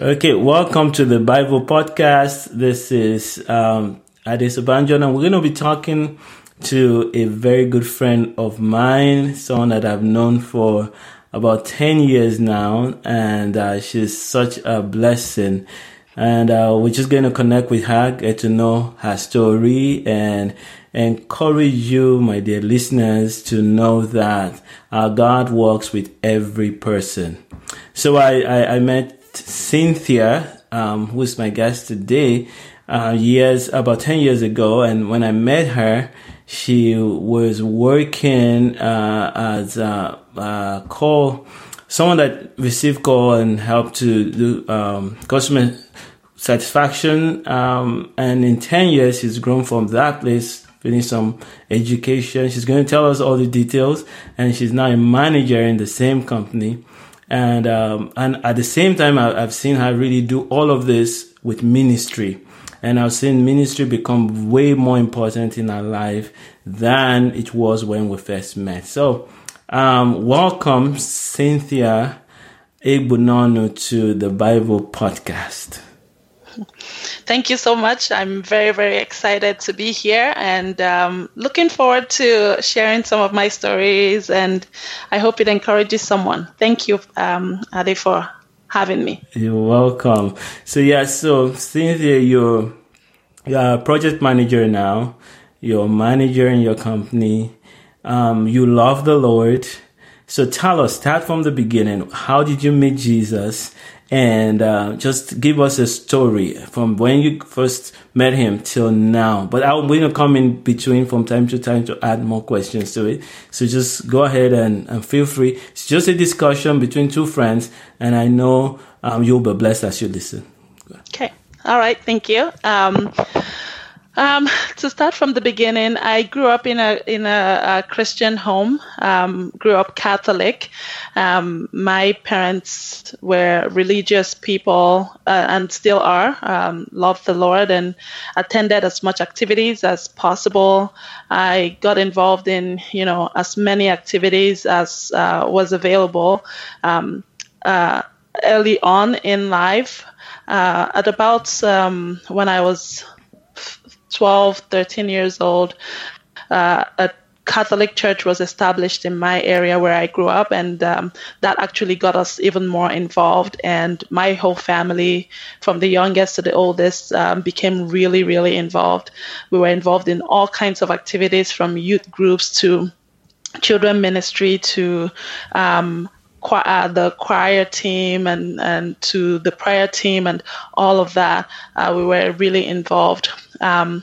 Okay, welcome to the Bible podcast. This is um, Adesobanjon, and we're going to be talking to a very good friend of mine, someone that I've known for about 10 years now, and uh, she's such a blessing. And uh, we're just going to connect with her, get to know her story, and encourage you, my dear listeners, to know that our God works with every person. So I, I, I met Cynthia, um, who is my guest today, uh, years about ten years ago, and when I met her, she was working uh, as a, a, call, someone that received call and helped to do um, customer satisfaction. Um, and in ten years, she's grown from that place finished some education. She's going to tell us all the details, and she's now a manager in the same company and um, and at the same time I, have seen her really do all of this with ministry. And i've seen ministry become way more important in her life than it was when we first met. So um, welcome cynthia egbunonu to the bible podcast Thank you so much. I'm very, very excited to be here and um, looking forward to sharing some of my stories. And I hope it encourages someone. Thank you, um, Ade, for having me. You're welcome. So, yeah, so Cynthia, you're, you're a project manager now, you're a manager in your company, um, you love the Lord. So, tell us, start from the beginning. How did you meet Jesus? And uh, just give us a story from when you first met him till now. But I'm going to come in between from time to time to add more questions to it. So just go ahead and, and feel free. It's just a discussion between two friends, and I know um, you'll be blessed as you listen. Okay. All right. Thank you. Um, um, to start from the beginning, I grew up in a in a, a Christian home. Um, grew up Catholic. Um, my parents were religious people uh, and still are. Um, loved the Lord and attended as much activities as possible. I got involved in you know as many activities as uh, was available um, uh, early on in life. Uh, at about um, when I was 12, 13 years old, uh, a Catholic church was established in my area where I grew up, and um, that actually got us even more involved. And my whole family, from the youngest to the oldest, um, became really, really involved. We were involved in all kinds of activities from youth groups to children ministry to um, uh, the choir team and, and to the prayer team and all of that. Uh, we were really involved. Um,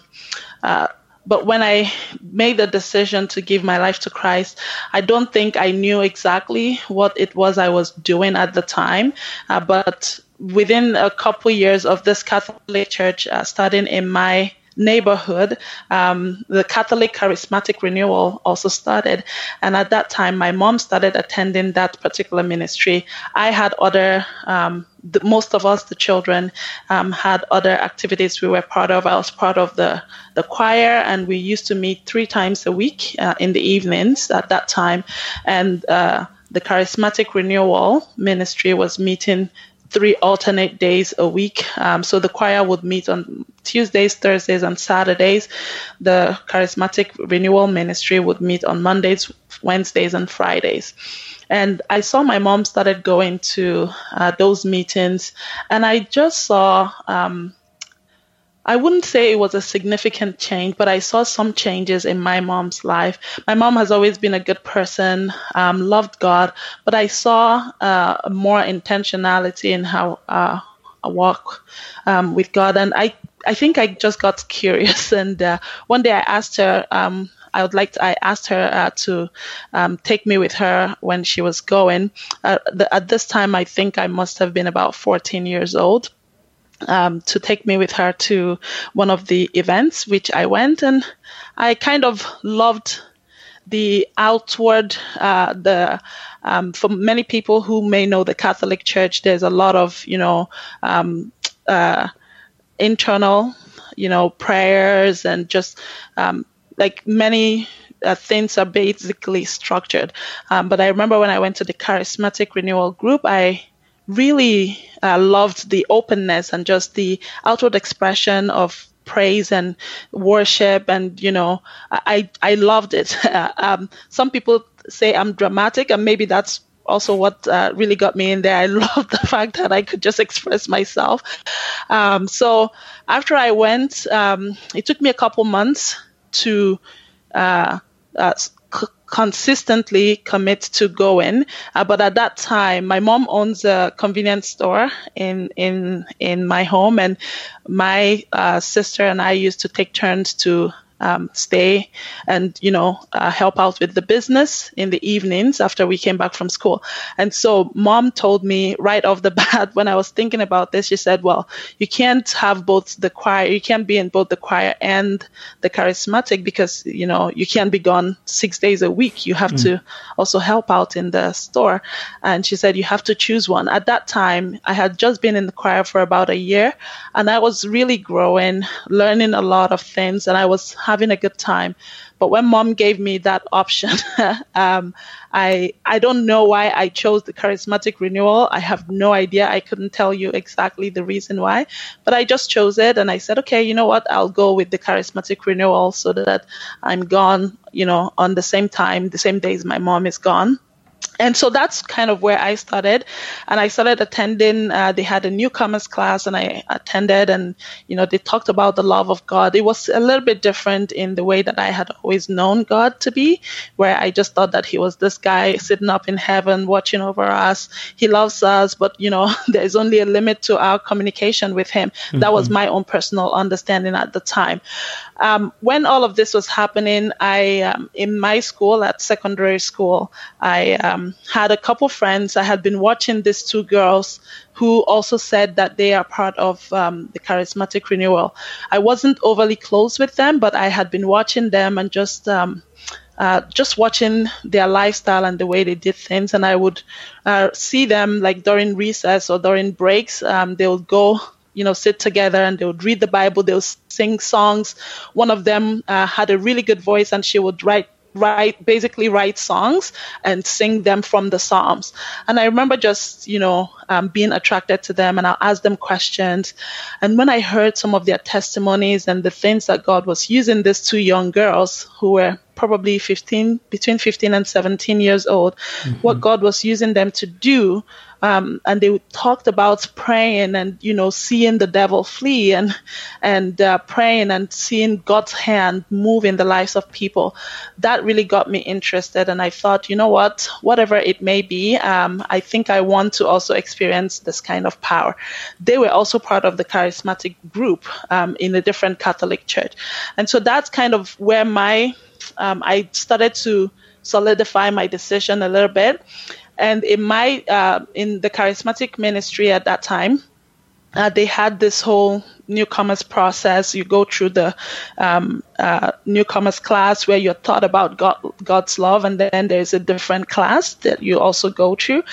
uh, but when I made the decision to give my life to Christ, I don't think I knew exactly what it was I was doing at the time. Uh, but within a couple years of this Catholic church uh, starting in my neighborhood, um, the Catholic Charismatic Renewal also started. And at that time, my mom started attending that particular ministry. I had other, um, the, most of us, the children, um, had other activities we were part of. I was part of the, the choir, and we used to meet three times a week uh, in the evenings at that time. And uh, the Charismatic Renewal Ministry was meeting three alternate days a week. Um, so the choir would meet on Tuesdays, Thursdays, and Saturdays. The charismatic renewal ministry would meet on Mondays, Wednesdays, and Fridays. And I saw my mom started going to uh, those meetings, and I just saw um, I wouldn't say it was a significant change, but I saw some changes in my mom's life. My mom has always been a good person, um, loved God, but I saw uh, more intentionality in how uh, I walk um, with God. And I, I think I just got curious. And uh, one day I asked her, um, I would like to, I asked her uh, to um, take me with her when she was going. Uh, the, at this time, I think I must have been about 14 years old um, to take me with her to one of the events, which I went and I kind of loved the outward, uh, the um, for many people who may know the Catholic Church, there's a lot of you know um, uh, internal, you know, prayers and just um, like many uh, things are basically structured. Um, but I remember when I went to the charismatic renewal group, I really uh, loved the openness and just the outward expression of praise and worship and you know i i loved it. Um, some people say i'm dramatic and maybe that's also what uh, really got me in there. I love the fact that i could just express myself. Um, so after i went um, it took me a couple months to uh, uh, consistently commit to going. Uh, but at that time, my mom owns a convenience store in in in my home, and my uh, sister and I used to take turns to um, stay and you know uh, help out with the business in the evenings after we came back from school. And so mom told me right off the bat when i was thinking about this she said well you can't have both the choir you can't be in both the choir and the charismatic because you know you can't be gone six days a week. You have mm. to also help out in the store. And she said you have to choose one. At that time i had just been in the choir for about a year and i was really growing learning a lot of things and i was having a good time. But when mom gave me that option, um, I I don't know why I chose the charismatic renewal. I have no idea. I couldn't tell you exactly the reason why, but I just chose it and I said, okay, you know what? I'll go with the charismatic renewal so that I'm gone, you know, on the same time, the same days my mom is gone and so that's kind of where I started. And I started attending, uh, they had a newcomers class and I attended and, you know, they talked about the love of God. It was a little bit different in the way that I had always known God to be, where I just thought that he was this guy sitting up in heaven watching over us. He loves us, but, you know, there's only a limit to our communication with him. Mm-hmm. That was mm-hmm. my own personal understanding at the time. Um, when all of this was happening, I, um, in my school at secondary school, I, um, had a couple friends. I had been watching these two girls who also said that they are part of um, the charismatic renewal. I wasn't overly close with them, but I had been watching them and just um, uh, just watching their lifestyle and the way they did things. And I would uh, see them like during recess or during breaks. Um, they would go you know, sit together and they would read the Bible, they would sing songs. One of them uh, had a really good voice and she would write write basically write songs and sing them from the psalms. And i remember just you know um, being attracted to them and i'll ask them questions and when i heard some of their testimonies and the things that god was using these two young girls who were probably 15 between 15 and 17 years old mm-hmm. what god was using them to do um, and they talked about praying and you know seeing the devil flee and and uh, praying and seeing God's hand move in the lives of people. That really got me interested, and I thought, you know what, whatever it may be, um, I think I want to also experience this kind of power. They were also part of the charismatic group um, in a different Catholic church, and so that's kind of where my um, I started to solidify my decision a little bit and in my uh, in the charismatic ministry at that time, uh, they had this whole newcomers process. You go through the um, uh, newcomers class where you're taught about God, God's love, and then there's a different class that you also go through,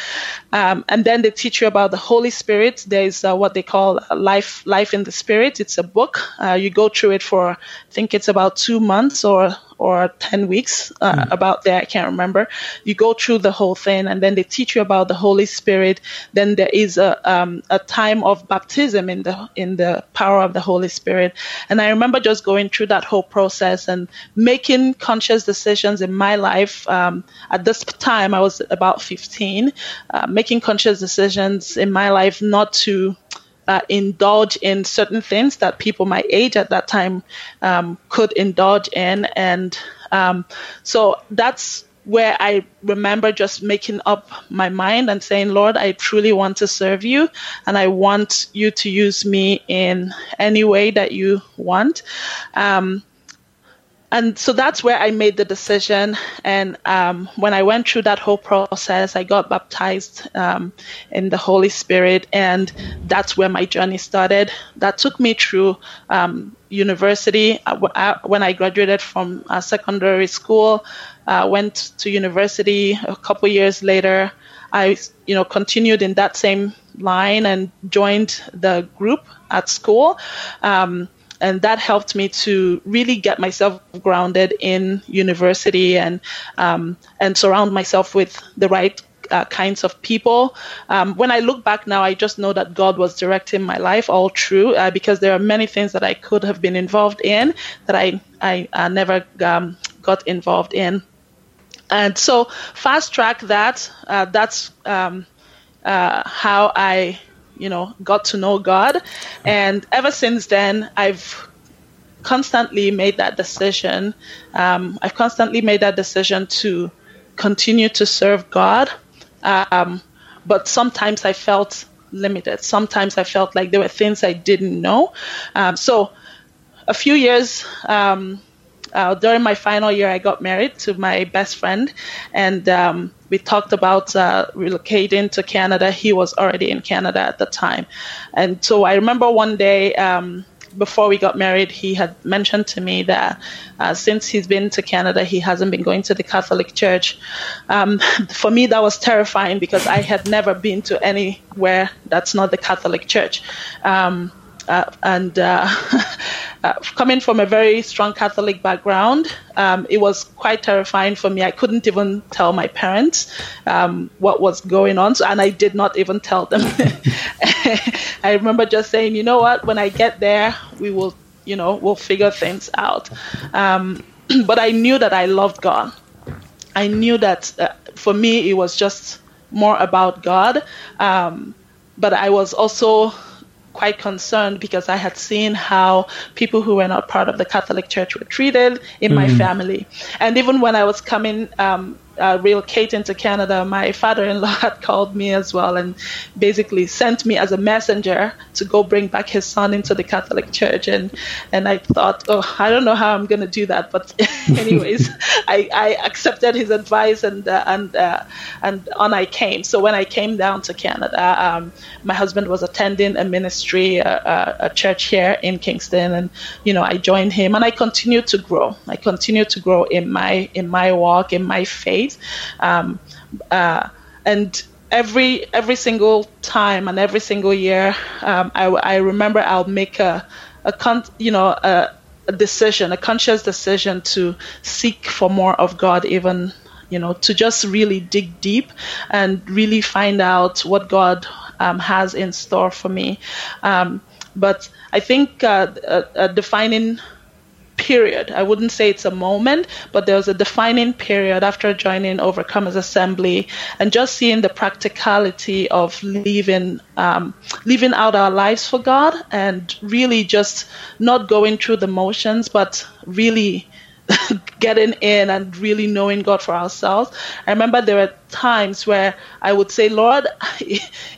um, and then they teach you about the Holy Spirit. There's uh, what they call life life in the Spirit. It's a book. Uh, you go through it for I think it's about two months or or 10 weeks uh, mm. about there. I can't remember. You go through the whole thing and then they teach you about the Holy Spirit. Then there is a, um, a time of baptism in the, in the power of the Holy Spirit. And I remember just going through that whole process and making conscious decisions in my life. Um, at this time, I was about 15, uh, making conscious decisions in my life not to uh, indulge in certain things that people my age at that time um, could indulge in. And um, so that's where I remember just making up my mind and saying, Lord, I truly want to serve you and I want you to use me in any way that you want. Um, and so that's where I made the decision. And um, when I went through that whole process, I got baptized um, in the Holy Spirit, and that's where my journey started. That took me through um, university. Uh, when I graduated from uh, secondary school, uh, went to university a couple years later. I, you know, continued in that same line and joined the group at school. Um, and that helped me to really get myself grounded in university and um, and surround myself with the right uh, kinds of people. Um, when I look back now, I just know that God was directing my life all through uh, because there are many things that I could have been involved in that I I uh, never um, got involved in. And so, fast track that. Uh, that's um, uh, how I, you know, got to know God. And ever since then, I've constantly made that decision. Um, I've constantly made that decision to continue to serve God. Um, but sometimes I felt limited. Sometimes I felt like there were things I didn't know. Um, so a few years um, uh, during my final year, I got married to my best friend, and um, we talked about uh, relocating to Canada. He was already in Canada at the time, and so I remember one day. Um, before we got married, he had mentioned to me that uh, since he's been to Canada, he hasn't been going to the Catholic Church. Um, for me, that was terrifying because I had never been to anywhere that's not the Catholic Church. Um, uh, and uh, uh, coming from a very strong Catholic background, um, it was quite terrifying for me. I couldn't even tell my parents um, what was going on, so, and I did not even tell them. I remember just saying, you know what, when I get there, we will, you know, we'll figure things out. Um, but I knew that I loved God. I knew that uh, for me, it was just more about God. Um, but I was also quite concerned because I had seen how people who were not part of the Catholic Church were treated in mm. my family. And even when I was coming um, uh, relocating to Canada, my father-in-law had called me as well and basically sent me as a messenger to go bring back his son into the Catholic Church. And and I thought, oh, I don't know how I'm going to do that, but anyways, I, I accepted his advice and uh, and uh, and on I came. So when I came down to Canada, um, my husband was attending a ministry, uh, a, a church here in Kingston, and you know I joined him, and I continued to grow. I continued to grow in my in my walk, in my faith um, uh, and every every single time and every single year, um, I, I remember I'll make a a con- you know a, a decision, a conscious decision to seek for more of God, even you know to just really dig deep and really find out what God um, has in store for me. Um, but I think uh, a, a defining period. I wouldn't say it's a moment, but there was a defining period after joining Overcomers Assembly and just seeing the practicality of living um, living out our lives for God and really just not going through the motions, but really getting in and really knowing God for ourselves. I remember there were times where I would say, Lord,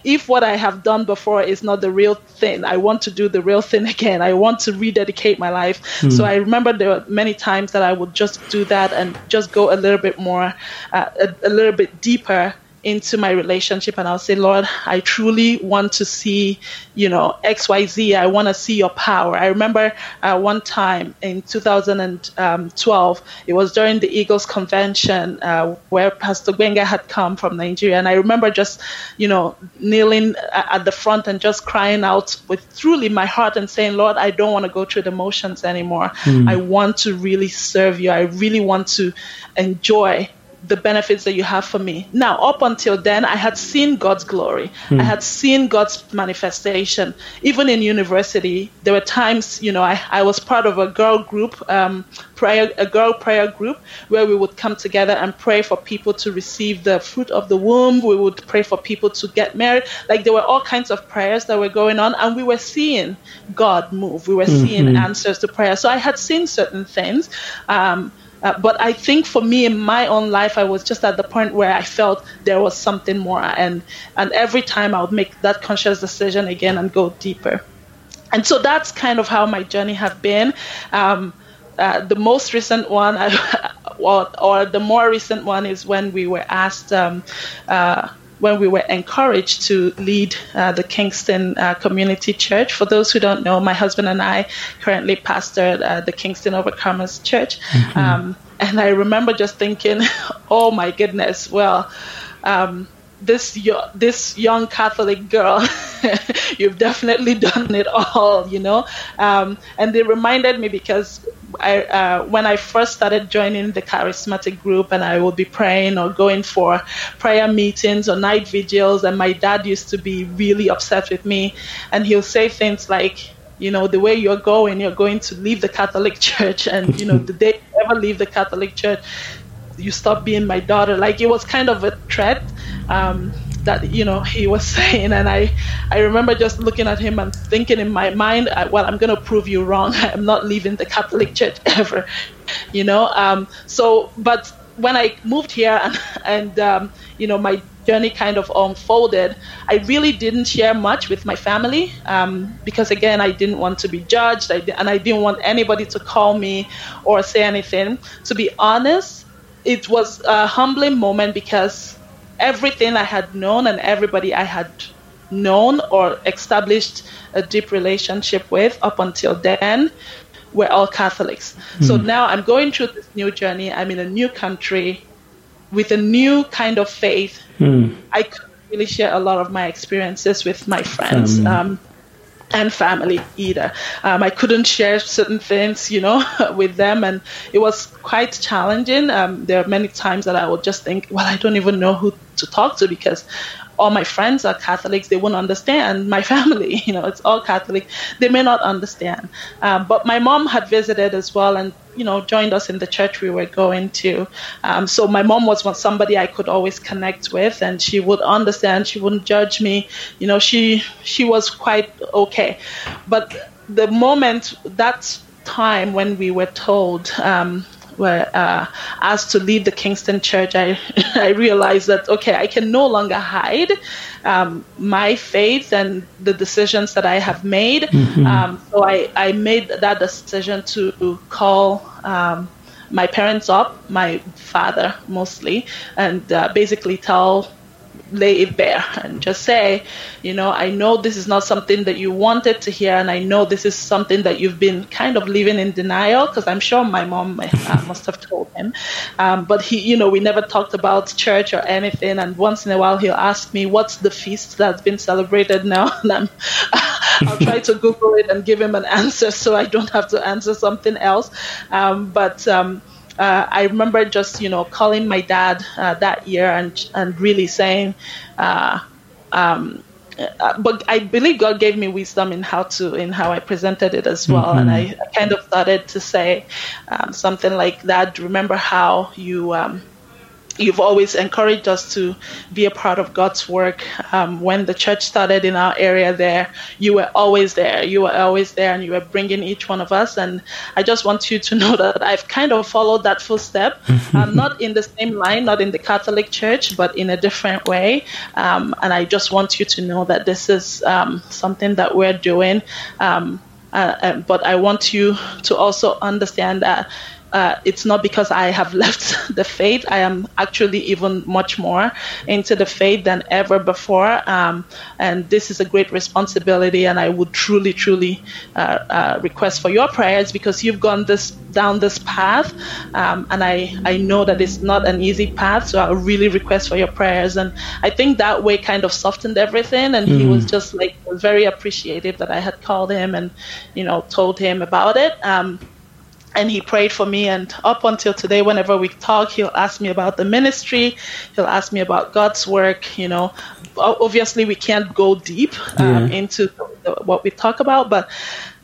if what I have done before is not the real thing, I want to do the real thing again. I want to rededicate my life. Mm. So I remember there were many times that I would just do that and just go a little bit more, uh, a, a little bit deeper into my relationship and I'll say, Lord, I truly want to see, you know, XYZ. I want to see your power. I remember uh, one time in 2012, it was during the Eagles convention uh, where Pastor Gbenga had come from Nigeria. And I remember just, you know, kneeling at the front and just crying out with truly my heart and saying, Lord, I don't want to go through the motions anymore. Mm. I want to really serve you. I really want to enjoy the benefits that you have for me. Now, up until then, I had seen God's glory. Hmm. I had seen God's manifestation. Even in university, there were times, you know, I, I was part of a girl group, um, prayer, a girl prayer group, where we would come together and pray for people to receive the fruit of the womb. We would pray for people to get married. Like there were all kinds of prayers that were going on, and we were seeing God move. We were mm-hmm. seeing answers to prayer. So I had seen certain things. Um, uh, but I think for me in my own life, I was just at the point where I felt there was something more, and and every time I would make that conscious decision again and go deeper. And so that's kind of how my journey have been. Um, uh, the most recent one, or, or, the more recent one, is when we were asked. Um, uh, when we were encouraged to lead uh, the Kingston uh, Community Church. For those who don't know, my husband and I currently pastor uh, the Kingston Overcomers Church. Mm-hmm. Um, and I remember just thinking, oh my goodness, well, um, this this young Catholic girl, you've definitely done it all, you know. Um, and they reminded me because I, uh, when I first started joining the charismatic group, and I would be praying or going for prayer meetings or night vigils, and my dad used to be really upset with me, and he'll say things like, you know, the way you're going, you're going to leave the Catholic Church, and you know, the day you ever leave the Catholic Church, you stop being my daughter. Like it was kind of a threat um, that you know he was saying, and I I remember just looking at him and thinking in my mind, well, I'm going to prove you wrong. I'm not leaving the Catholic Church ever, you know. Um, so, but when I moved here and and um, you know my journey kind of unfolded, I really didn't share much with my family um, because, again, I didn't want to be judged I, and I didn't want anybody to call me or say anything. To be honest, it was a humbling moment because everything I had known and everybody I had known or established a deep relationship with up until then were all Catholics. Mm. So hmm. now I'm going through this new journey. I'm in a new country with a new kind of faith. Mm. I could really share a lot of my experiences with my friends. Um, and family either. Um, I couldn't share certain things, you know, with them, and it was quite challenging. Um, there are many times that I would just think, well, I don't even know who to talk to because all my friends are Catholics, they won't understand. My family, you know, it's all Catholic. They may not understand. Um, but my mom had visited as well and, you know, joined us in the church we were going to. Um, so my mom was somebody I could always connect with and she would understand. She wouldn't judge me. You know, she, she was quite okay. But the moment, that time when we were told, um, were uh, asked to leave the Kingston Church, I, I realized that, okay, I can no longer hide um, my faith and the decisions that I have made. Mm-hmm. Um, so I, I made that decision to call um, my parents up, my father mostly, and uh, basically tell lay it bare and just say, you know, I know this is not something that you wanted to hear, and I know this is something that you've been kind of living in denial because I'm sure my mom uh, must have told him. Um, but he, you know, we never talked about church or anything, and once in a while he'll ask me, "What's the feast that's been celebrated now?" And I'm, I'll try to Google it and give him an answer so I don't have to answer something else. Um, but um, uh, I remember just you know calling my dad uh, that year and and really saying, uh, um, uh, but I believe God gave me wisdom in how to in how I presented it as well, mm-hmm. and I, I, kind of started to say um, something like that. Remember how you um, you've always encouraged us to be a part of God's work. Um, when the church started in our area there, you were always there. You were always there and you were bringing each one of us. And I just want you to know that I've kind of followed that footstep. I'm not in the same line, not in the Catholic Church, but in a different way. Um, and I just want you to know that this is um, something that we're doing. Um, uh, uh, but I want you to also understand that uh, it's not because I have left the faith. I am actually even much more into the faith than ever before. Um, and this is a great responsibility. And I would truly, truly uh, uh, request for your prayers because you've gone this down this path. Um, and I, I know that it's not an easy path. So I really request for your prayers. And I think that way kind of softened everything. And mm. he was just like very appreciative that I had called him and, you know, told him about it. Um, and he prayed for me and up until today whenever we talk he'll ask me about the ministry he'll ask me about god's work you know obviously we can't go deep um, yeah. into the, what we talk about but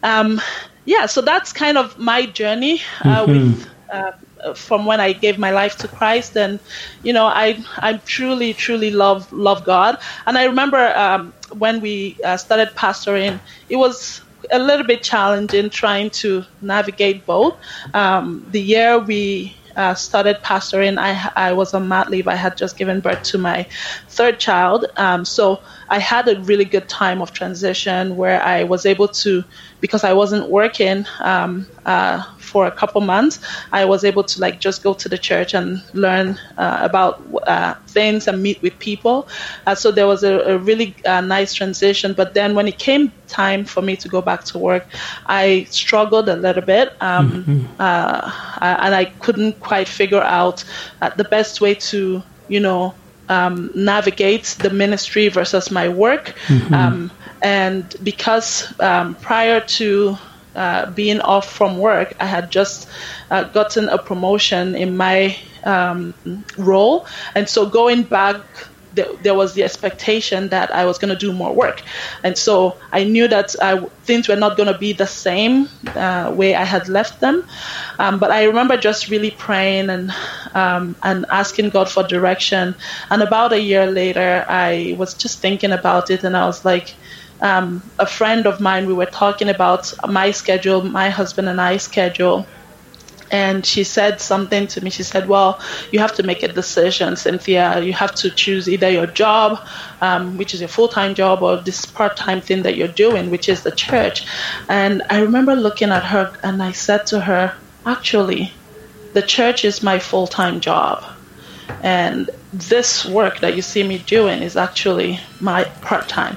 um, yeah so that's kind of my journey uh, mm-hmm. with uh, from when I gave my life to Christ, and you know, I I truly truly love love God. And I remember um, when we uh, started pastoring, it was a little bit challenging trying to navigate both. Um, the year we uh, started pastoring, I, I was on mat leave. I had just given birth to my third child. Um, so I had a really good time of transition where I was able to, because I wasn't working um, uh, for a couple months, I was able to like just go to the church and learn uh, about uh, things and meet with people. Uh, so there was a, a really uh, nice transition. But then when it came time for me to go back to work, I struggled a little bit, um, mm-hmm. Uh, and I couldn't quite figure out the best way to, you know, um, navigate the ministry versus my work. Mm-hmm. Um, and because um, prior to uh, being off from work, I had just uh, gotten a promotion in my um, role. And so going back there was the expectation that I was going to do more work. And so I knew that I, things were not going to be the same uh, way I had left them. Um, but I remember just really praying and, um, and asking God for direction. And about a year later, I was just thinking about it and I was like, um, a friend of mine, we were talking about my schedule, my husband and I schedule and she said something to me. She said, "Well, you have to make a decision, Cynthia. You have to choose either your job, um, which is your full-time job, or this part-time thing that you're doing, which is the church." And I remember looking at her, and I said to her, "Actually, the church is my full-time job, and this work that you see me doing is actually my part-time."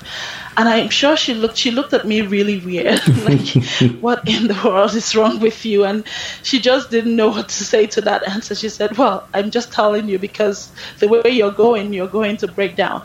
And I'm sure she looked she looked at me really weird, like, what in the world is wrong with you? And she just didn't know what to say to that answer. She said, Well, I'm just telling you because the way you're going, you're going to break down.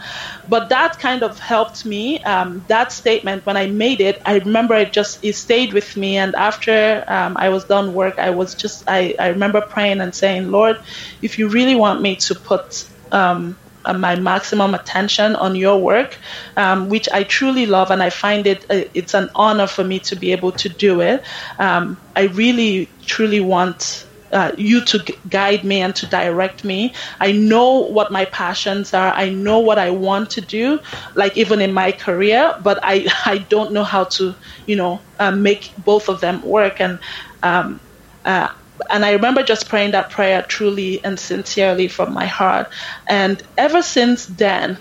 But that kind of helped me. Um, that statement, when I made it, I remember it just it stayed with me. And after um, I was done work, I was just I, I remember praying and saying, Lord, if you really want me to put um, my maximum attention on your work, um, which I truly love, and I find it uh, it's an honor for me to be able to do it. Um, I really truly want uh, you to guide me and to direct me. I know what my passions are. I know what I want to do, like even in my career, but I, I don't know how to, you know, uh, make both of them work. And um, uh, and I remember just praying that prayer truly and sincerely from my heart. And ever since then,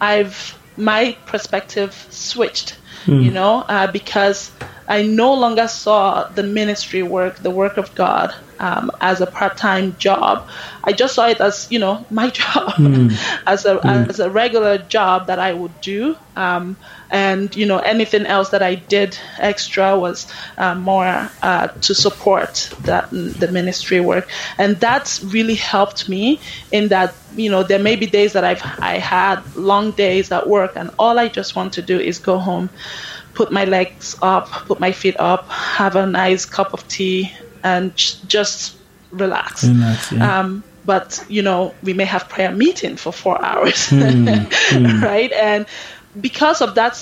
I've my perspective switched, mm. you know, uh, because I no longer saw the ministry work, the work of God, um, as a part-time job. I just saw it as you know my job, mm. as a mm. as a regular job that I would do. Um, and you know anything else that I did extra was uh, more uh, to support that the ministry work, and that's really helped me in that you know there may be days that I've I had long days at work, and all I just want to do is go home, put my legs up, put my feet up, have a nice cup of tea, and just relax. relax yeah. um, but you know we may have prayer meeting for four hours, mm, mm. right? And because of that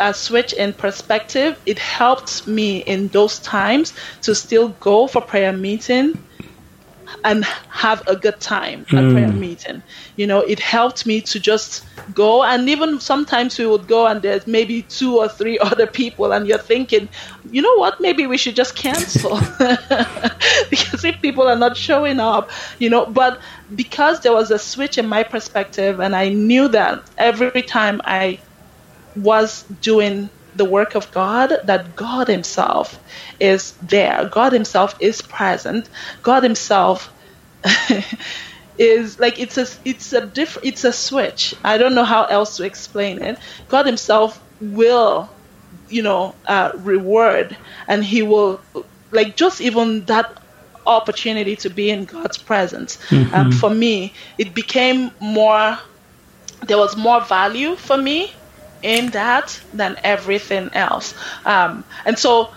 uh, switch in perspective, it helped me in those times to still go for prayer meeting and have a good time at mm. prayer meeting. You know, it helped me to just go, and even sometimes we would go and there's maybe two or three other people, and you're thinking, you know what, maybe we should just cancel because if people are not showing up, you know, but because there was a switch in my perspective, and I knew that every time I was doing the work of God, that God Himself is there. God Himself is present. God Himself is like it's a it's a different it's a switch. I don't know how else to explain it. God Himself will, you know, uh, reward, and He will like just even that opportunity to be in God's presence. Mm-hmm. Um, for me, it became more. There was more value for me in that than everything else. Um, and so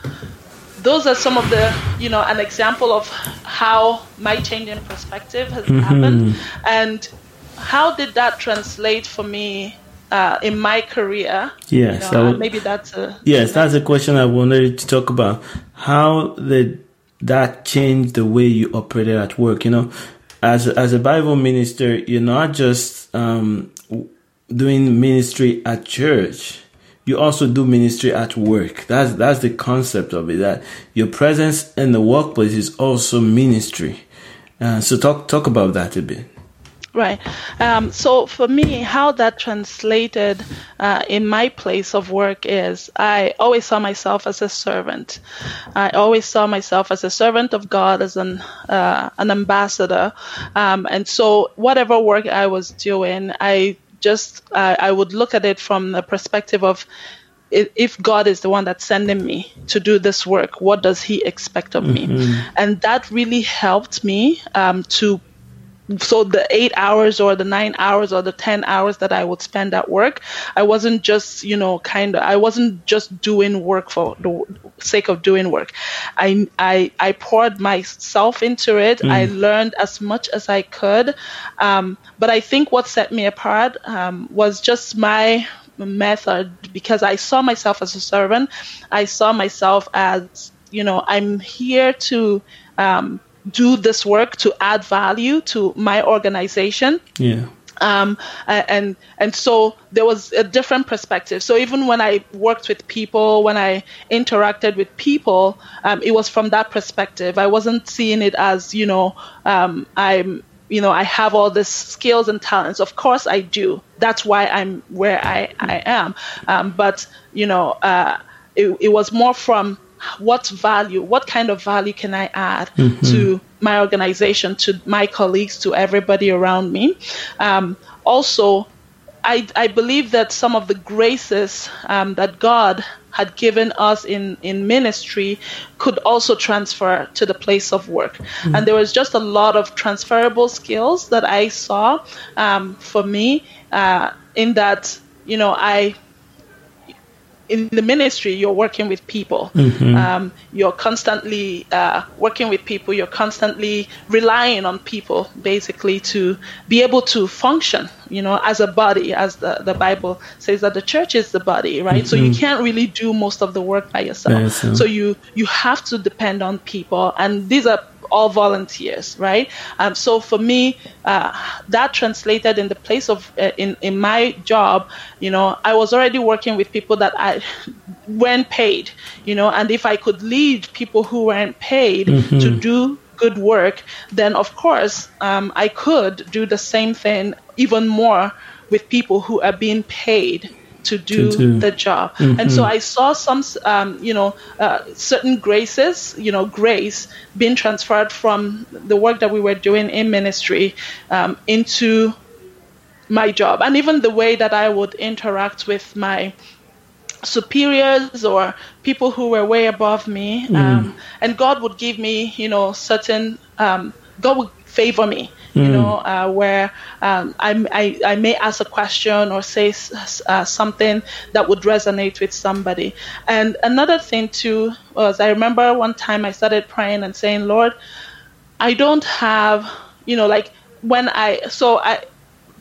those are some of the, you know, an example of how my change in perspective has mm-hmm. happened. And how did that translate for me uh, in my career? Yes, you know, would, maybe that's a yes, that's a question I wanted to talk about. How did that change the way you operated at work? You know, as as a Bible minister, you're not just um, doing ministry at church you also do ministry at work that's that's the concept of it that your presence in the workplace is also ministry uh, so talk talk about that a bit Right. Um, so for me, how that translated uh, in my place of work is I always saw myself as a servant. I always saw myself as a servant of God, as an uh, an ambassador. Um, and so whatever work I was doing, I just uh, I would look at it from the perspective of if God is the one that's sending me to do this work, what does He expect of mm-hmm. me? And that really helped me um, to so the eight hours or the nine hours or the 10 hours that I would spend at work, I wasn't just, you know, kind of, I wasn't just doing work for the sake of doing work. I, I, I poured myself into it. Mm. I learned as much as I could. Um, but I think what set me apart um, was just my method because I saw myself as a servant. I saw myself as, you know, I'm here to, um, do this work to add value to my organization. Yeah. Um, and and so there was a different perspective. So even when I worked with people, when I interacted with people, um, it was from that perspective. I wasn't seeing it as you know um, I'm you know I have all these skills and talents. Of course I do. That's why I'm where I I am. Um, but you know uh, it, it was more from what value, what kind of value can I add mm-hmm. to my organization, to my colleagues, to everybody around me? Um, also, I, I, believe that some of the graces um, that God had given us in, in ministry could also transfer to the place of work. Mm-hmm. And there was just a lot of transferable skills that I saw um, for me uh, in that, you know, I in the ministry, you're working with people. Mm-hmm. Um, you're constantly uh, working with people. You're constantly relying on people, basically, to be able to function. You know, as a body, as the, the Bible says that the church is the body, right? Mm-hmm. So you mm-hmm. can't really do most of the work by yourself. So you you have to depend on people, and these are all volunteers, right? Um, so for me, uh, that translated in the place of uh, in in my job, you know, I was already working with people that I weren't paid, you know, and if I could lead people who weren't paid mm-hmm. to do good work, then of course um, I could do the same thing even more with people who are being paid to do, to do. the job. Mm-hmm. And so I saw some, um, you know, uh, certain graces, you know, grace being transferred from the work that we were doing in ministry um, into my job, and even the way that I would interact with my superiors or people who were way above me. Mm. Um, and God would give me, you know, certain, um, God would favor me you mm. know, uh, where um, I, I, I, may ask a question or say uh, something that would resonate with somebody. And another thing, too, was I remember one time I started praying and saying, Lord, I don't have, you know, like when I, so I,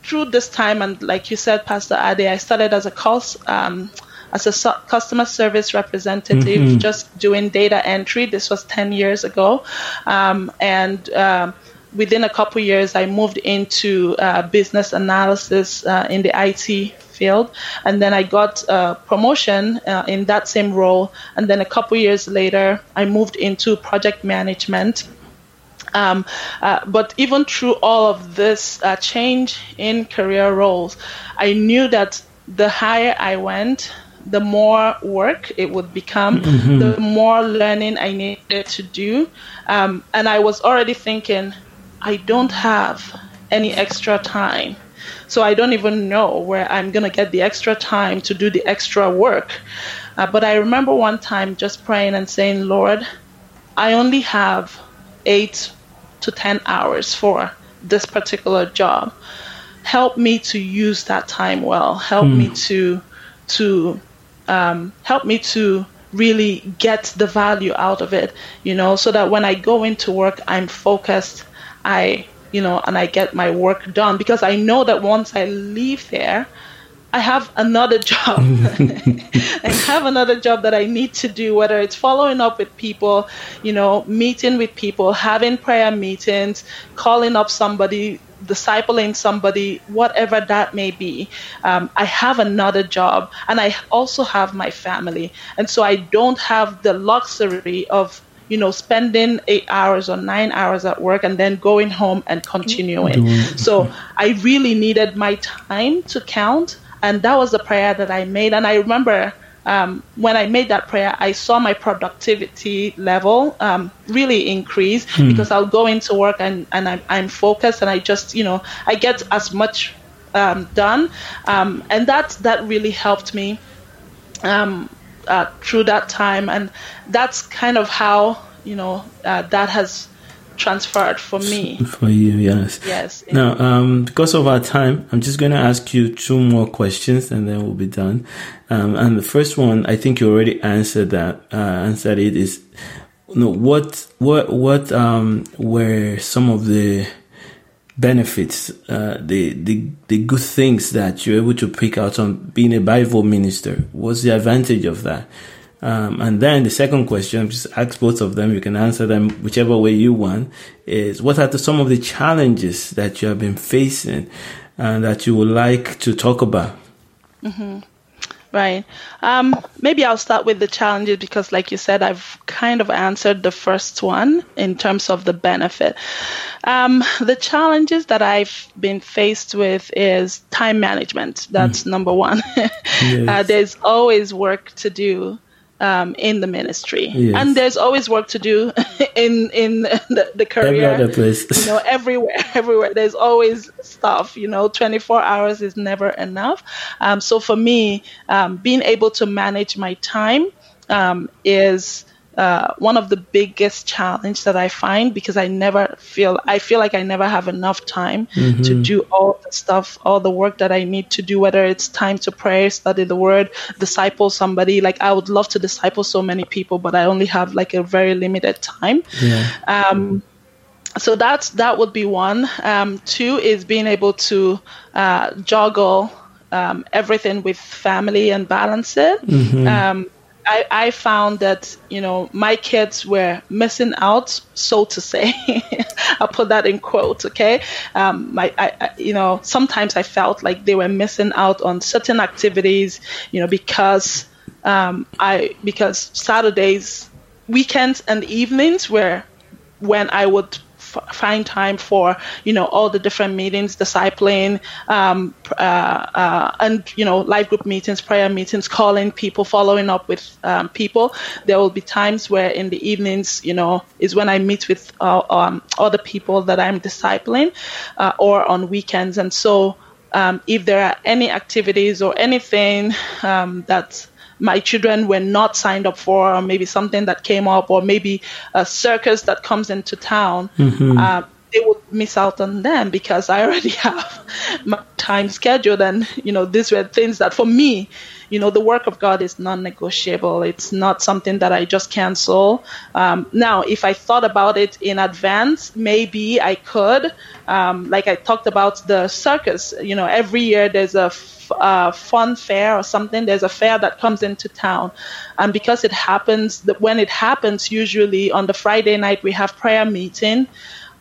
through this time, and like you said, Pastor Ade, I started as a course. Um, as a customer service representative, mm-hmm. just doing data entry. This was 10 years ago. Um, and um, within a couple years, I moved into uh, business analysis uh, in the IT field, and then I got a promotion uh, in that same role. And then a couple years later, I moved into project management. Um, uh, but even through all of this uh, change in career roles, I knew that the higher I went, the more work it would become, mm-hmm. the more learning I needed to do. Um, and I was already thinking, I don't have any extra time. So I don't even know where I'm going to get the extra time to do the extra work. Uh, but I remember one time just praying and saying, Lord, I only have eight to 10 hours for this particular job. Help me to use that time well. Help me hmm. to, to um, help me to really get the value out of it, you know, so that when I go into work, I'm focused I, you know, and I get my work done because I know that once I leave there, I have another job. I have another job that I need to do, whether it's following up with people, you know, meeting with people, having prayer meetings, calling up somebody, discipling somebody, whatever that may be. Um, I have another job and I also have my family. And so I don't have the luxury of you know, spending eight hours or nine hours at work and then going home and continuing. So I really needed my time to count. And that was the prayer that I made. And I remember um, when I made that prayer, I saw my productivity level um, really increase hmm. because I'll go into work and, and I'm, I'm, focused and I just, you know, I get as much um, done. Um, and that, that really helped me. Uh, through that time, and that's kind of how you know uh, that has transferred for me. For you, yes. Yes. Now, um, because of our time, I'm just going to ask you two more questions, and then we'll be done. Um, and the first one, I think you already answered that. Uh, answered it is, you know, what what what um, were some of the benefits, uh, the, the, the good things that you're able to pick out on being a Bible minister? What's the advantage of that? Um, and then the second question, just ask both of them. You can answer them whichever way you want. Is what are the, some of the challenges that you have been facing and that you would like to talk about? Mm-hmm. Right. Um, maybe I'll start with the challenges because, like you said, I've kind of answered the first one in terms of the benefit. Um, the challenges that I've been faced with is time management. That's mm. number one. yes. uh, there's always work to do um, in the ministry, yes. and there's always work to do in in the, the career. Every other place, you know, everywhere, everywhere. There's always stuff. You know, 24 hours is never enough. Um, so for me, um, being able to manage my time um, is uh, one of the biggest challenge that I find because I never feel I feel like I never have enough time mm-hmm. to do all the stuff, all the work that I need to do. Whether it's time to pray, study the Word, disciple somebody. Like I would love to disciple so many people, but I only have like a very limited time. Yeah. Um, so that's that would be one. Um, two is being able to uh, juggle um, everything with family and balance it. Mm-hmm. Um, I, I found that you know my kids were missing out, so to say. I'll put that in quotes, okay? Um, my, I, I, you know, sometimes I felt like they were missing out on certain activities, you know, because um, I because Saturdays, weekends, and evenings were when I would find time for you know all the different meetings, discipling, um, uh, uh, and you know live group meetings, prayer meetings, calling people, following up with um, people. There will be times where in the evenings, you know, is when I meet with uh, um, other people that I'm discipling, uh, or on weekends, and so. Um, if there are any activities or anything um, that my children were not signed up for, or maybe something that came up, or maybe a circus that comes into town, mm-hmm. uh, they would miss out on them because I already have my time scheduled. And, you know, these were things that for me, you know, the work of God is non negotiable. It's not something that I just cancel. Um, now, if I thought about it in advance, maybe I could. Um, like I talked about the circus, you know, every year there's a uh, fun fair or something. There's a fair that comes into town, and because it happens that when it happens, usually on the Friday night we have prayer meeting.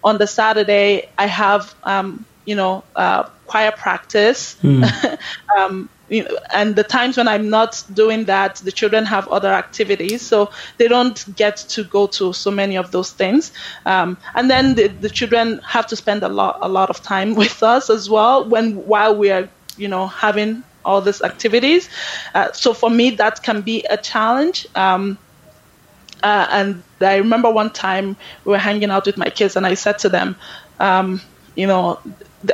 On the Saturday, I have um, you know uh, choir practice. Mm. um, you know, and the times when I'm not doing that, the children have other activities, so they don't get to go to so many of those things. Um, and then the, the children have to spend a lot, a lot of time with us as well when while we are you know, having all these activities. Uh, so for me, that can be a challenge. Um, uh, and I remember one time we were hanging out with my kids, and I said to them, um, you know,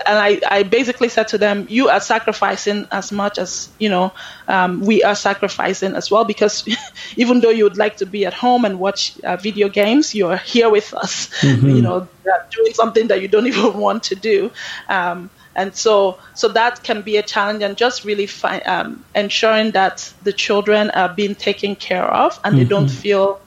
and I, I basically said to them, you are sacrificing as much as, you know, um, we are sacrificing as well, because even though you would like to be at home and watch uh, video games, you're here with us, mm-hmm. you know, doing something that you don't even want to do. Um, and so so that can be a challenge and just really fi- um, ensuring that the children are being taken care of and mm-hmm. they don't mm-hmm. feel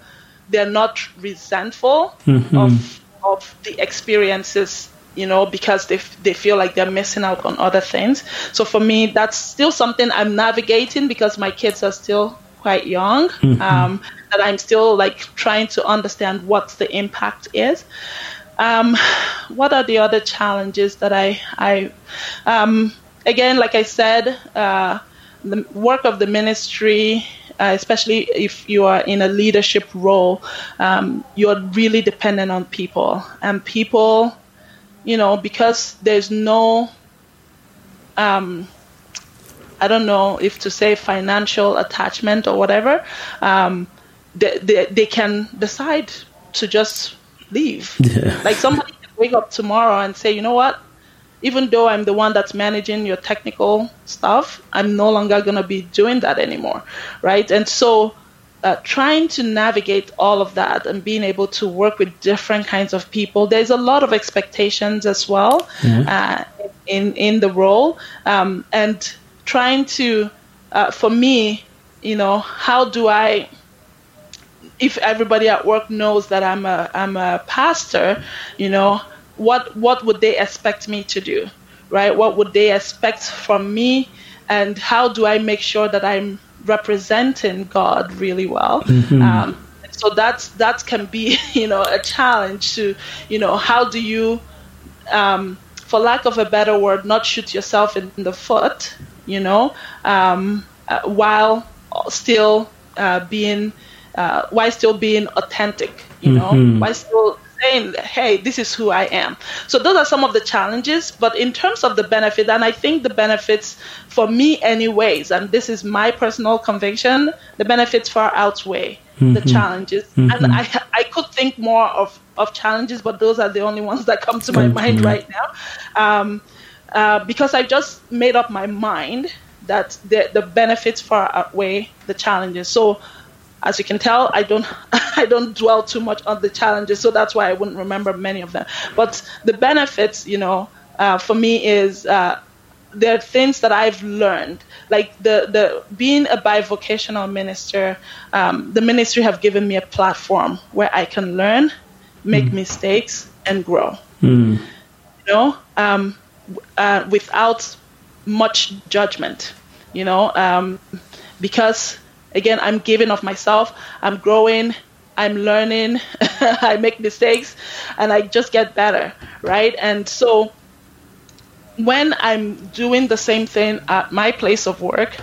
they're not resentful mm-hmm. of of the experiences you know because they they feel like they're missing out on other things so for me that's still something i'm navigating because my kids are still quite young mm-hmm. um, that i'm still like trying to understand what the impact is um, what are the other challenges that I, I um, again, like I said, uh, the work of the ministry, uh, especially if you are in a leadership role, um, you're really dependent on people. And people, you know, because there's no, um, I don't know if to say financial attachment or whatever, um, they, they, they can decide to just leave. Yeah. Like somebody can wake up tomorrow and say, you know what? Even though I'm the one that's managing your technical stuff, I'm no longer going to be doing that anymore, right? And so uh, trying to navigate all of that and being able to work with different kinds of people, there's a lot of expectations as well Mhm. uh, in in the role, um, and trying to, uh, for me, you know, how do I if everybody at work knows that I'm a I'm a pastor, you know, what what would they expect me to do, right? What would they expect from me, and how do I make sure that I'm representing God really well? Um, so that's that can be you know a challenge to you know how do you um, for lack of a better word, not shoot yourself in the foot, you know, um, uh, while still uh, being, uh, while still being authentic, you know, Mhm. while still saying, hey, this is who I am. So those are some of the challenges. But in terms of the benefit, and I think the benefits for me, anyways, and this is my personal conviction, the benefits far outweigh the Mhm. challenges. Mhm. And I, I could think more of, of challenges, but those are the only ones that come to my mind mind. right now. Um, uh, because I just made up my mind that the, the benefits far outweigh the challenges. So, as you can tell, I don't I don't dwell too much on the challenges, so that's why I wouldn't remember many of them. But the benefits, you know, uh, for me is uh, there are things that I've learned, like the the being a bivocational minister. Um, the ministry have given me a platform where I can learn, make mistakes, and grow Mm. you know, um, uh, without much judgment, you know, um, because again, I'm giving of myself, I'm growing, I'm learning, I make mistakes, and I just get better, right? And so when I'm doing the same thing at my place of work,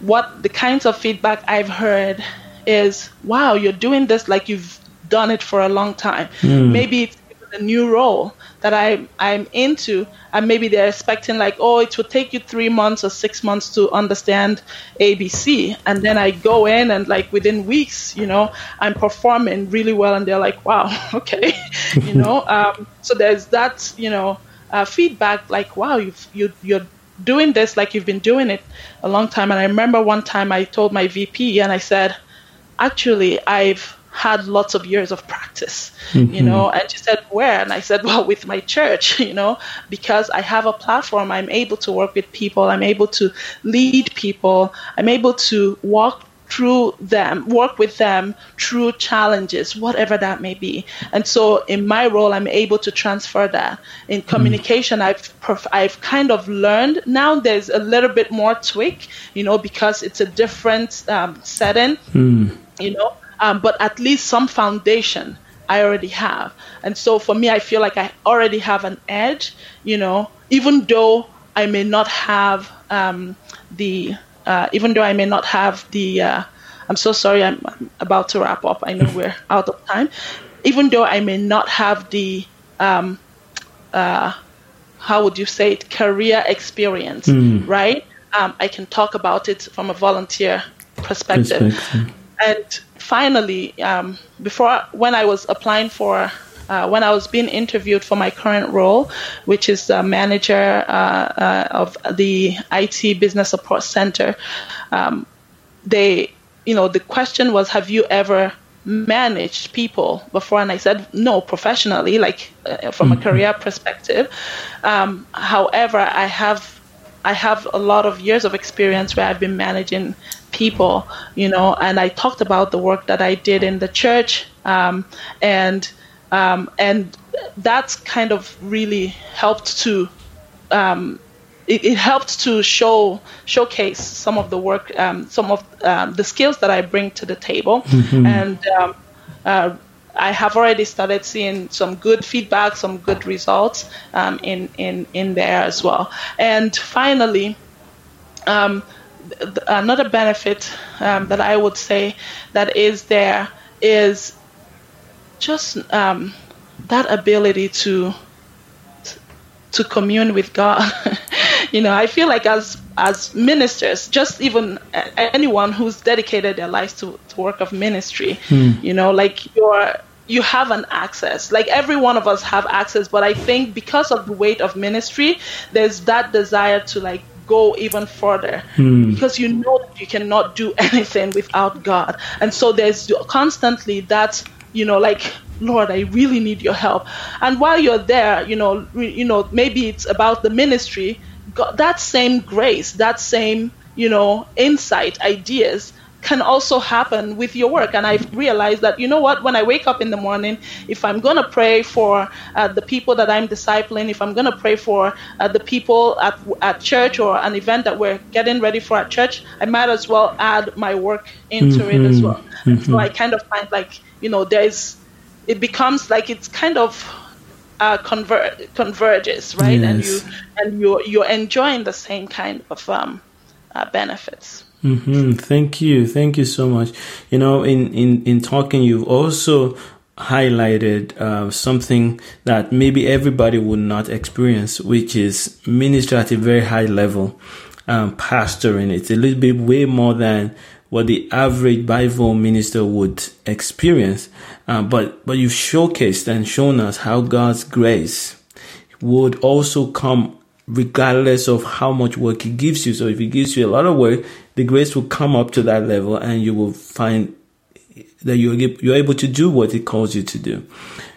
what the kinds of feedback I've heard is, wow, you're doing this like you've done it for a long time. Hmm. Maybe it's a new role that I, I'm into, and maybe they're expecting, like, oh, it would take you three months or six months to understand ABC. And then I go in, and like within weeks, you know, I'm performing really well, and they're like, wow, okay, you know. Um, so there's that, you know, uh, feedback like, wow, you've, you, you're doing this like you've been doing it a long time. And I remember one time I told my VP, and I said, actually, I've had lots of years of practice, you mm-hmm. know. And she said, where? And I said, well, with my church, you know, because I have a platform. I'm able to work with people. I'm able to lead people. I'm able to walk through them, work with them through challenges, whatever that may be. And so, in my role, I'm able to transfer that. In mm-hmm. communication, I've perf- I've kind of learned now. There's a little bit more tweak, you know, because it's a different um, setting, hmm. you know. Um, but at least some foundation I already have. And so, for me, I feel like I already have an edge, you know, even though I may not have um, the uh, even though I may not have the, uh, I'm so sorry, I'm, I'm about to wrap up. I know we're out of time. Even though I may not have the, um, uh, how would you say it, career experience, right? Um, I can talk about it from a volunteer perspective. Perspective. And finally, um, before when I was applying for, uh, when I was being interviewed for my current role, which is the manager uh, uh, of the IT Business Support Center, um, they, you know, the question was, have you ever managed people before? And I said, no, professionally, like uh, from a career perspective. Um, however, I have I have a lot of years of experience where I've been managing people, you know, and I talked about the work that I did in the church, um, and um, and that's kind of really helped to. Um, it, it helped to show showcase some of the work, um, some of um, the skills that I bring to the table, and um, uh, I have already started seeing some good feedback, some good results um, in, in, in there as well. And finally, um, another benefit um, that I would say that is there is just um, that ability to to commune with God. you know, I feel like as as ministers, just even anyone who's dedicated their lives to, to work of ministry, you know, like you're you have an access. Like every one of us have access, but I think because of the weight of ministry, there's that desire to like go even further Hmm. because you know that you cannot do anything without God. And so there's constantly that, you know, like, Lord, I really need your help. And while you're there, you know, re- you know, maybe it's about the ministry, God, that same grace, that same, you know, insight, ideas can also happen with your work. And I've realized that, you know what, when I wake up in the morning, if I'm going to pray for uh, the people that I'm discipling, if I'm going to pray for uh, the people at, at church or an event that we're getting ready for at church, I might as well add my work into it as well. So I kind of find like, you know, there's, it becomes like it's kind of uh, conver- converges, right? And you Yes. and you're you're enjoying the same kind of um, uh, benefits. Hmm Thank you. Thank you so much. You know, in, in, in talking, you've also highlighted uh, something that maybe everybody would not experience, which is ministry at a very high level, um, pastoring. It's a little bit way more than what the average Bible minister would experience. Uh, but, but you've showcased and shown us how God's grace would also come regardless of how much work he gives you. So if he gives you a lot of work, the grace will come up to that level and you will find that you're, you're able to do what it calls you to do.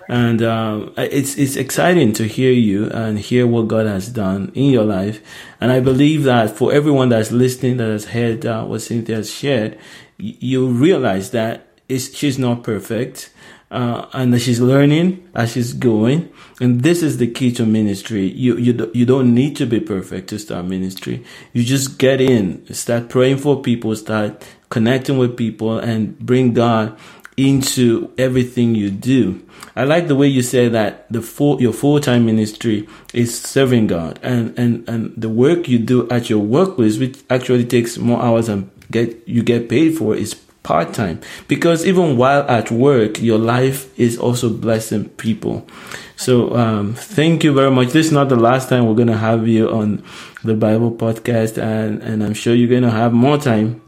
And um, it's it's exciting to hear you and hear what God has done in your life. And I believe that for everyone that's listening, that has heard uh, what Cynthia has shared, you realize that she's not perfect uh, and she's learning as she's going. And this is the key to ministry. You you do, you don't need to be perfect to start ministry. You just get in, start praying for people, start connecting with people, and bring God into everything you do. I like the way you say that the full your full time ministry is serving God, and and and the work you do at your workplace, which actually takes more hours and get you get paid for, is part time because even while at work, your life is also blessing people. So um, thank you very much. This is not the last time we're gonna have you on the Bible podcast, and and I'm sure you're gonna have more time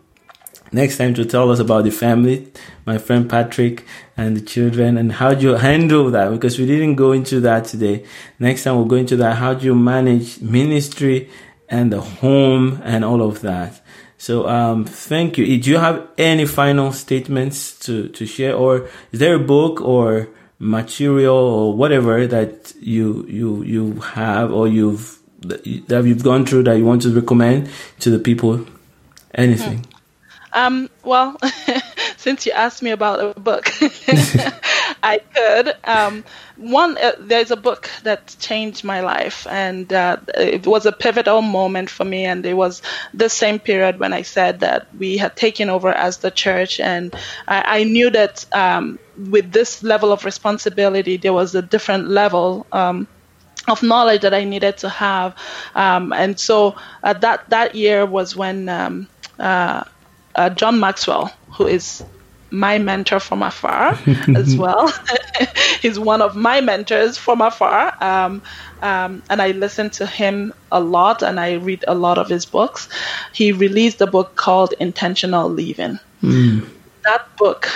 next time to tell us about the family, my friend Patrick and the children, and how do you handle that? Because we didn't go into that today. Next time we'll go into that. How do you manage ministry and the home and all of that? So, um, thank you. Do you have any final statements to, to share or is there a book or material or whatever that you, you, you have or you've, that you've gone through that you want to recommend to the people? Anything? Um, well, since you asked me about a book, I could. Um, one, uh, there's a book that changed my life, and uh, it was a pivotal moment for me. And it was the same period when I said that we had taken over as the church, and I, I knew that um, with this level of responsibility, there was a different level. Um, of knowledge that I needed to have, um, and so uh, that that year was when um, uh, uh, John Maxwell, who is my mentor from afar as well. He's one of my mentors from afar. Um, um, and I listen to him a lot and I read a lot of his books. He released a book called Intentional Living. That book,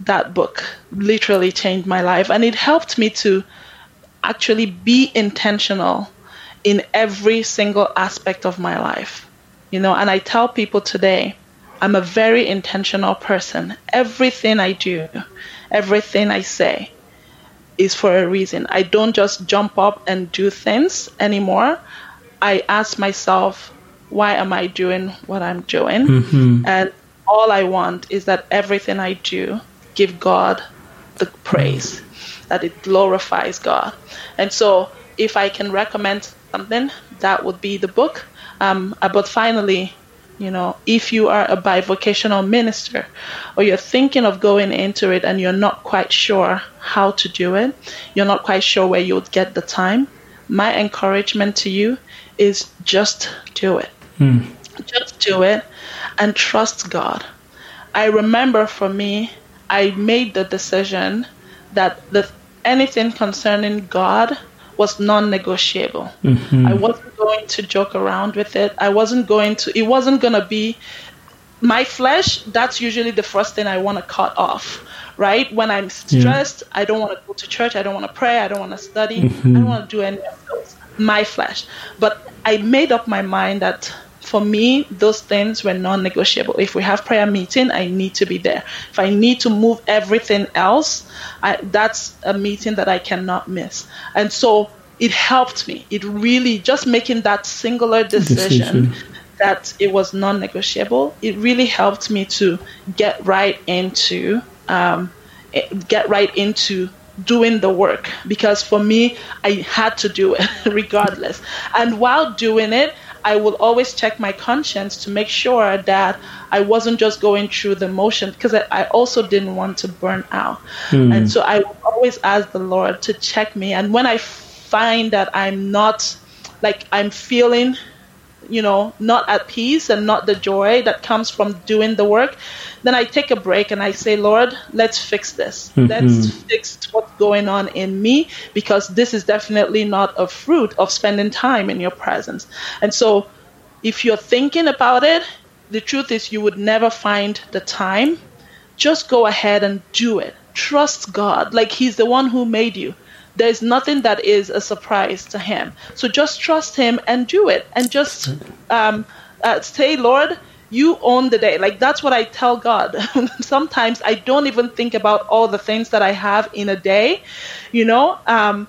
that book literally changed my life and it helped me to actually be intentional in every single aspect of my life. You know, and I tell people today, I'm a very intentional person. Everything I do, everything I say is for a reason. I don't just jump up and do things anymore. I ask myself, why am I doing what I'm doing? And all I want is that everything I do give God the praise, that it glorifies God. And so if I can recommend something, that would be the book. Um, but finally, you know, if you are a bivocational minister or you're thinking of going into it and you're not quite sure how to do it, you're not quite sure where you would get the time, my encouragement to you is just do it. Hmm. Just do it and trust God. I remember for me, I made the decision that the anything concerning God was non-negotiable. Mm-hmm. I wasn't going to joke around with it. I wasn't going to. It wasn't going to be my flesh. That's usually the first thing I want to cut off. Right when I'm stressed, I don't want to go to church. I don't want to pray. I don't want to study. I mm-hmm. don't want to do any of those. My flesh. But I made up my mind that for me, those things were non negotiable. If we have prayer meeting, I need to be there. If I need to move everything else, I, that's a meeting that I cannot miss. And so it helped me. It really, just making that singular decision, decision. that it was non negotiable, it really helped me to get right into. Um, eh, get right into doing the work because for me I had to do it regardless and while doing it I will always check my conscience to make sure that I wasn't just going through the motion because I, I, also didn't want to burn out. Mm. And so I always ask the Lord to check me. And when I find that I'm not like I'm feeling you know, not at peace and not the joy that comes from doing the work, then I take a break and I say, Lord, let's fix this. Mm-hmm. Let's fix what's going on in me because this is definitely not a fruit of spending time in your presence. And so if you're thinking about it, the truth is you would never find the time. Just go ahead and do it. Trust God. Like He's the one who made you there's nothing that is a surprise to him. So just trust him and do it, and just um, uh, say, Lord, you own the day. Like that's what I tell God. Sometimes I don't even think about all the things that I have in a day, you know, um,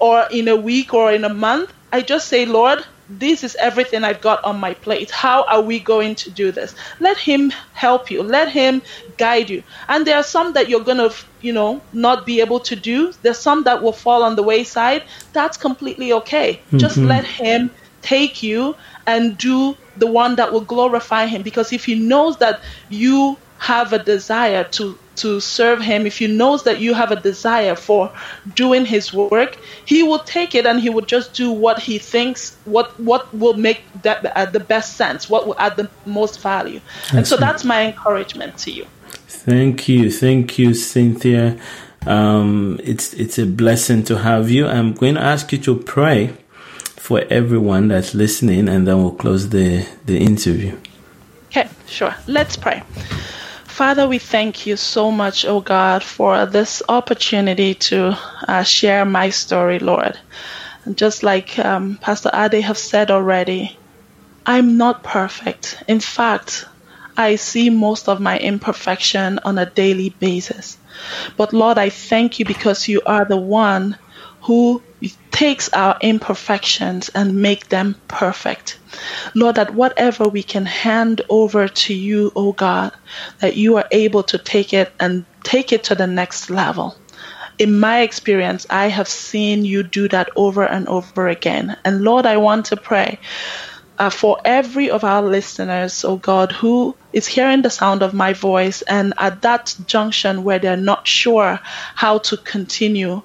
or in a week or in a month. I just say, Lord, this is everything I've got on my plate. How are we going to do this? Let him help you. Let him guide you. And there are some that you're going to, you know, not be able to do. There's some that will fall on the wayside. That's completely okay. Mm-hmm. Just let him take you and do the one that will glorify him because if he knows that you have a desire to to serve him, if he knows that you have a desire for doing his work, he will take it and he will just do what he thinks what what will make that uh, the best sense, what will add the most value. And so that's my encouragement to you. Thank you, thank you, Cynthia. Um, it's it's a blessing to have you. I'm going to ask you to pray for everyone that's listening, and then we'll close the the interview. Okay, sure. Let's pray. Father, we thank you so much, oh God, for this opportunity to uh, share my story, Lord. And just like um, Pastor Ade have said already, I'm not perfect. In fact, I see most of my imperfection on a daily basis. But Lord, I thank you because you are the one who takes our imperfections and make them perfect. Lord, that whatever we can hand over to you, O oh God, that you are able to take it and take it to the next level. In my experience, I have seen you do that over and over again. And Lord, I want to pray uh, for every of our listeners, oh God, who is hearing the sound of my voice and at that junction where they're not sure how to continue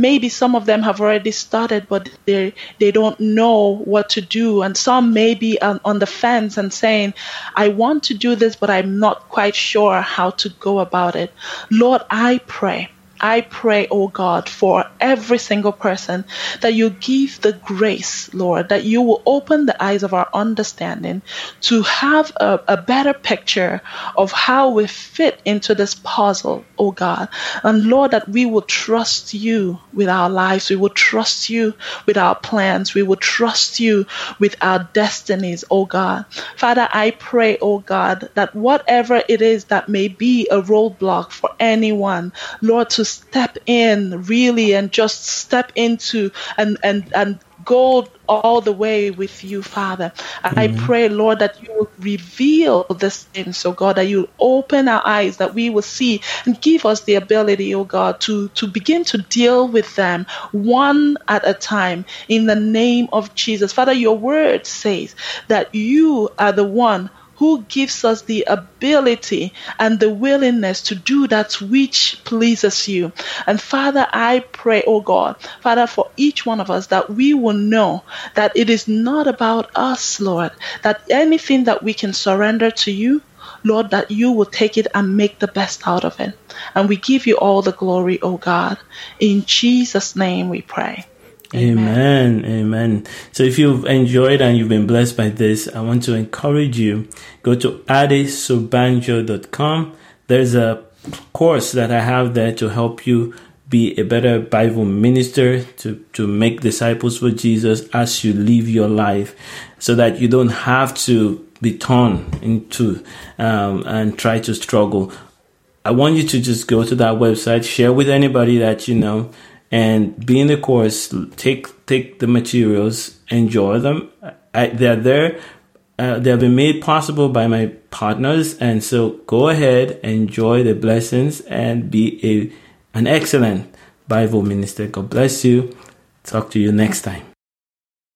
maybe some of them have already started but they they don't know what to do. And some may be on, on the fence and saying i want to do this but i'm not quite sure how to go about it. Lord i pray I pray, oh God, for every single person that you give the grace, Lord, that you will open the eyes of our understanding to have a, a better picture of how we fit into this puzzle, oh God. And Lord, that we will trust you with our lives. We will trust you with our plans. We will trust you with our destinies, oh God. Father, I pray, oh God, that whatever it is that may be a roadblock for anyone, Lord, to step in really and just step into and and and go all the way with you, Father. Mm-hmm. I pray, Lord, that you will reveal this thing, so God, that you open our eyes, that we will see and give us the ability, oh God, to, to begin to deal with them one at a time in the name of Jesus. Father, your word says that you are the one who gives us the ability and the willingness to do that which pleases you. And Father, I pray, oh God, Father, for each one of us that we will know that it is not about us, Lord, that anything that we can surrender to you, Lord, that you will take it and make the best out of it. And we give you all the glory, oh God. In Jesus' name we pray. Amen. Amen. So if you've enjoyed and you've been blessed by this, I want to encourage you, go to adesobanjo.com. There's a course that I have there to help you be a better Bible minister, to, to make disciples for Jesus as you live your life so that you don't have to be torn into um, and try to struggle. I want you to just go to that website, share with anybody that you know, and be in the course. Take take the materials, enjoy them. I, they're there. Uh, they have been made possible by my partners, and so go ahead, enjoy the blessings, and be a an excellent Bible minister. God bless you. Talk to you next time.